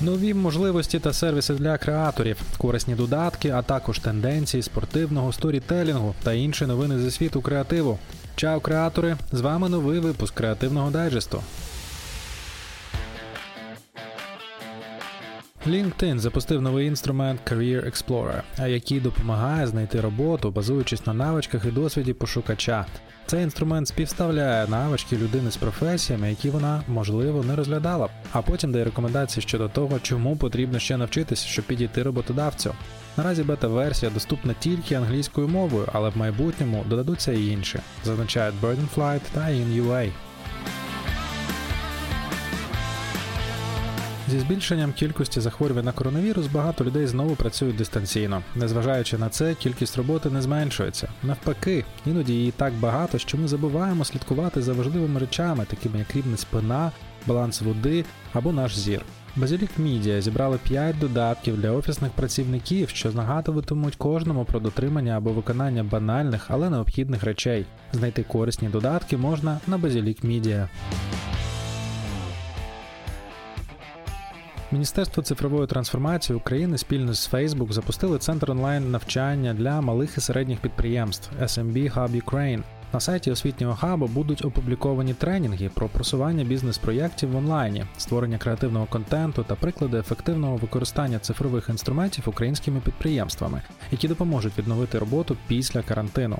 Нові можливості та сервіси для креаторів, корисні додатки, а також тенденції спортивного сторітелінгу та інші новини зі світу креативу. Чао, креатори! З вами новий випуск креативного дайджесту. LinkedIn запустив новий інструмент Career Explorer, який допомагає знайти роботу, базуючись на навичках і досвіді пошукача. Цей інструмент співставляє навички людини з професіями, які вона можливо не розглядала, а потім дає рекомендації щодо того, чому потрібно ще навчитися, щоб підійти роботодавцю. Наразі бета-версія доступна тільки англійською мовою, але в майбутньому додадуться і інші, зазначають Burdenflight та InUA. Зі збільшенням кількості захворювань на коронавірус багато людей знову працюють дистанційно. Незважаючи на це, кількість роботи не зменшується. Навпаки, іноді її так багато, що ми забуваємо слідкувати за важливими речами, такими як рівне спина, баланс води або наш зір. Базілік Мідія зібрали 5 додатків для офісних працівників, що нагадуватимуть кожному про дотримання або виконання банальних, але необхідних речей. Знайти корисні додатки можна на Базілік Мідія. Міністерство цифрової трансформації України спільно з Facebook запустили центр онлайн навчання для малих і середніх підприємств SMB Hub Ukraine. На сайті освітнього хабу будуть опубліковані тренінги про просування бізнес-проєктів в онлайні, створення креативного контенту та приклади ефективного використання цифрових інструментів українськими підприємствами, які допоможуть відновити роботу після карантину.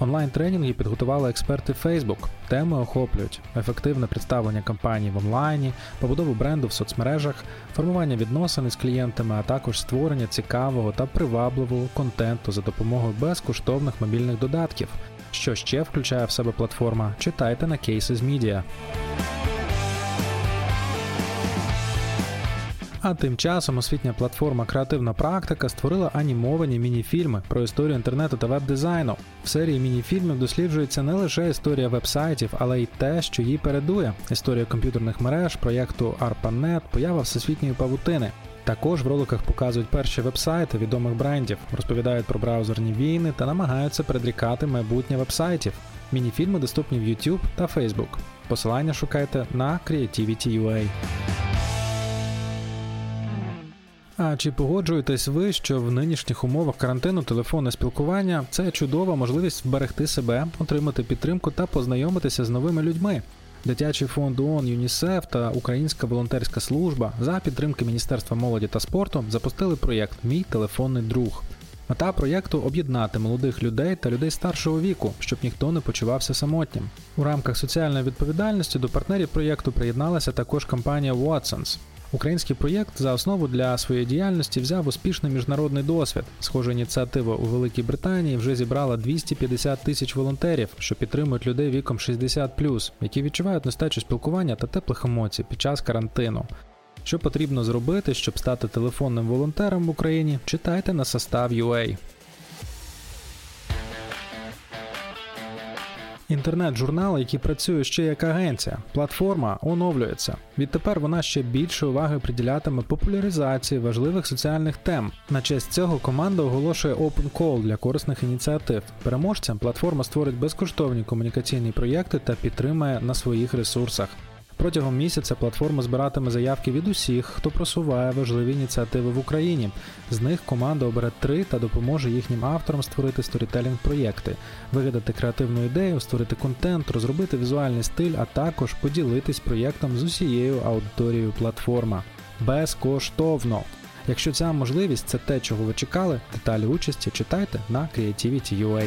Онлайн-тренінги підготували експерти Facebook. Теми охоплюють ефективне представлення кампаній в онлайні, побудову бренду в соцмережах, формування відносин з клієнтами, а також створення цікавого та привабливого контенту за допомогою безкоштовних мобільних додатків. Що ще включає в себе платформа? Читайте на Cases Media. А тим часом освітня платформа Креативна практика створила анімовані мініфільми про історію інтернету та веб-дизайну. В серії мініфільмів досліджується не лише історія веб-сайтів, але й те, що їй передує: історія комп'ютерних мереж, проєкту ARPANET, поява всесвітньої павутини. Також в роликах показують перші веб-сайти відомих брендів, розповідають про браузерні війни та намагаються предрікати майбутнє веб-сайтів. Мініфільми доступні в YouTube та Facebook. Посилання шукайте на Creativity.ua. А чи погоджуєтесь ви, що в нинішніх умовах карантину телефонне спілкування це чудова можливість вберегти себе, отримати підтримку та познайомитися з новими людьми? Дитячий фонд ООН ЮНІСЕФ та Українська волонтерська служба за підтримки Міністерства молоді та спорту запустили проєкт Мій телефонний друг. Мета проєкту об'єднати молодих людей та людей старшого віку, щоб ніхто не почувався самотнім. У рамках соціальної відповідальності до партнерів проєкту приєдналася також компанія Watsons. Український проєкт за основу для своєї діяльності взяв успішний міжнародний досвід. Схожа ініціатива у Великій Британії вже зібрала 250 тисяч волонтерів, що підтримують людей віком 60+, які відчувають нестачу спілкування та теплих емоцій під час карантину. Що потрібно зробити, щоб стати телефонним волонтером в Україні, читайте на состав Інтернет-журнал, який працює ще як агенція, платформа оновлюється. Відтепер вона ще більше уваги приділятиме популяризації важливих соціальних тем. На честь цього команда оголошує Open Call для корисних ініціатив. Переможцям платформа створить безкоштовні комунікаційні проєкти та підтримає на своїх ресурсах. Протягом місяця платформа збиратиме заявки від усіх, хто просуває важливі ініціативи в Україні. З них команда обере три та допоможе їхнім авторам створити сторітелінг проєкти, вигадати креативну ідею, створити контент, розробити візуальний стиль, а також поділитись проєктом з усією аудиторією платформа. Безкоштовно! Якщо ця можливість це те, чого ви чекали, деталі участі читайте на Creativity.ua.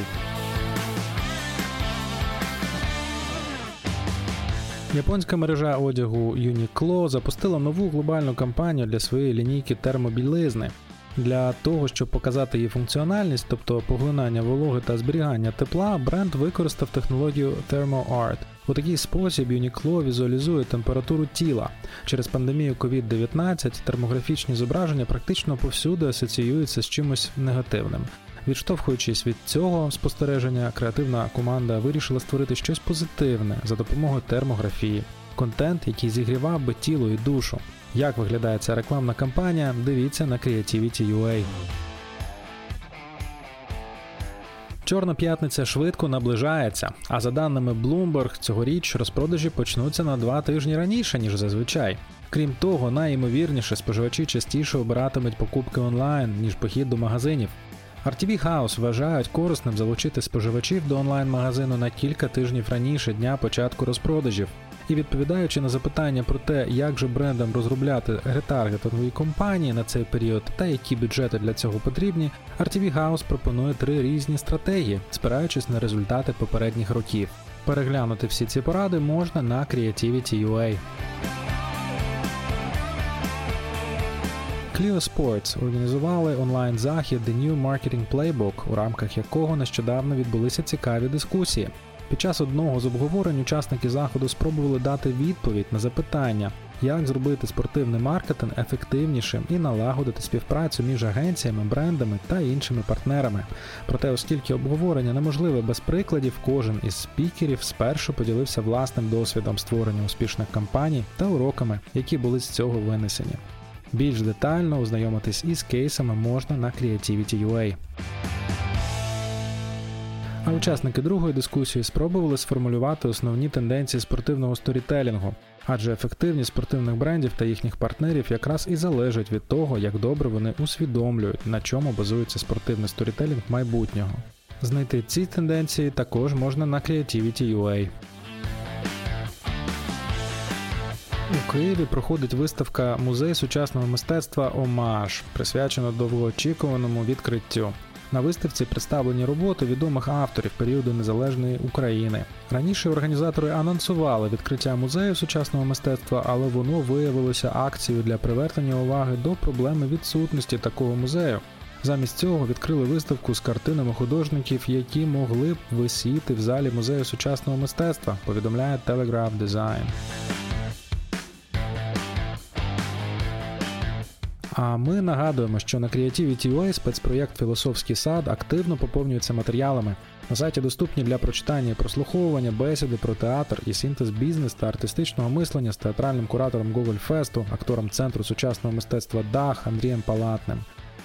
Японська мережа одягу Uniqlo запустила нову глобальну кампанію для своєї лінійки термобілизни. Для того, щоб показати її функціональність, тобто поглинання вологи та зберігання тепла, бренд використав технологію ThermoArt. У такий спосіб Uniqlo візуалізує температуру тіла. Через пандемію COVID-19 термографічні зображення практично повсюди асоціюються з чимось негативним. Відштовхуючись від цього спостереження, креативна команда вирішила створити щось позитивне за допомогою термографії, контент, який зігрівав би тіло і душу. Як виглядає ця рекламна кампанія, дивіться на Creativity.ua. Чорна п'ятниця швидко наближається, а за даними Bloomberg, цьогоріч розпродажі почнуться на два тижні раніше, ніж зазвичай. Крім того, найімовірніше споживачі частіше обиратимуть покупки онлайн, ніж похід до магазинів. RTV House вважають корисним залучити споживачів до онлайн-магазину на кілька тижнів раніше дня початку розпродажів. І відповідаючи на запитання про те, як же брендам розробляти ретаргетингові компанії на цей період та які бюджети для цього потрібні, RTV House пропонує три різні стратегії, спираючись на результати попередніх років. Переглянути всі ці поради можна на Creativity.ua. Clio Sports організували онлайн-захід The New Marketing Playbook, у рамках якого нещодавно відбулися цікаві дискусії. Під час одного з обговорень учасники заходу спробували дати відповідь на запитання, як зробити спортивний маркетинг ефективнішим і налагодити співпрацю між агенціями, брендами та іншими партнерами. Проте, оскільки обговорення неможливе без прикладів, кожен із спікерів спершу поділився власним досвідом створення успішних кампаній та уроками, які були з цього винесені. Більш детально ознайомитись із кейсами можна на Creativity.ua. А учасники другої дискусії спробували сформулювати основні тенденції спортивного сторітелінгу, адже ефективність спортивних брендів та їхніх партнерів якраз і залежить від того, як добре вони усвідомлюють, на чому базується спортивний сторітелінг майбутнього. Знайти ці тенденції також можна на Creativity.ua. У Києві проходить виставка Музей сучасного мистецтва Омаш, присвячена довгоочікуваному відкриттю. На виставці представлені роботи відомих авторів періоду незалежної України. Раніше організатори анонсували відкриття музею сучасного мистецтва, але воно виявилося акцією для привернення уваги до проблеми відсутності такого музею. Замість цього відкрили виставку з картинами художників, які могли б висіти в залі музею сучасного мистецтва. Повідомляє Telegraph Design. А ми нагадуємо, що на Creativity.ua спецпроєкт Філософський сад активно поповнюється матеріалами. На сайті доступні для прочитання і прослуховування бесіди про театр і синтез бізнес та артистичного мислення з театральним куратором Гоголь Фесту, актором Центру сучасного мистецтва Дах Андрієм Палатним.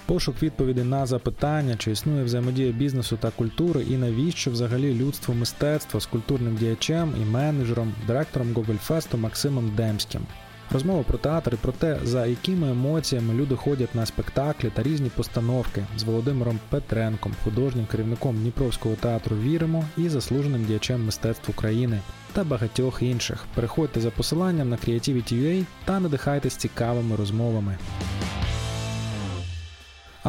Пошук відповіді на запитання, чи існує взаємодія бізнесу та культури, і навіщо взагалі людство мистецтва з культурним діячем і менеджером, директором Гогольфесту Максимом Демським. Розмова про театр і про те, за якими емоціями люди ходять на спектаклі та різні постановки з Володимиром Петренком, художнім керівником Дніпровського театру Віримо і заслуженим діячем мистецтв України та багатьох інших. Переходьте за посиланням на Creativity.ua та надихайтесь цікавими розмовами.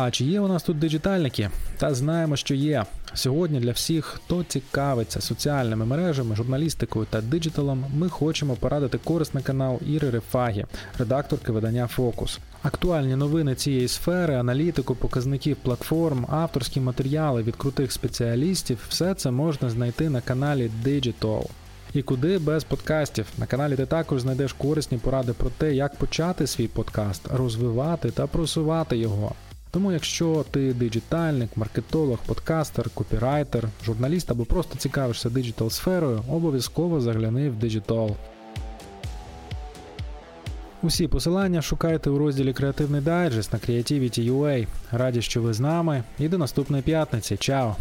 А чи є у нас тут диджитальники? Та знаємо, що є. Сьогодні для всіх, хто цікавиться соціальними мережами, журналістикою та диджиталом, ми хочемо порадити корисний канал Іри Рефагі, редакторки видання Фокус. Актуальні новини цієї сфери, аналітику, показників платформ, авторські матеріали від крутих спеціалістів все це можна знайти на каналі Digital. І куди без подкастів. На каналі ти також знайдеш корисні поради про те, як почати свій подкаст, розвивати та просувати його. Тому, якщо ти диджитальник, маркетолог, подкастер, копірайтер, журналіст або просто цікавишся диджитал сферою, обов'язково загляни в Digital. Усі посилання шукайте у розділі Креативний дайджест на Creativity.ua. Раді, що ви з нами, і до наступної п'ятниці. Чао!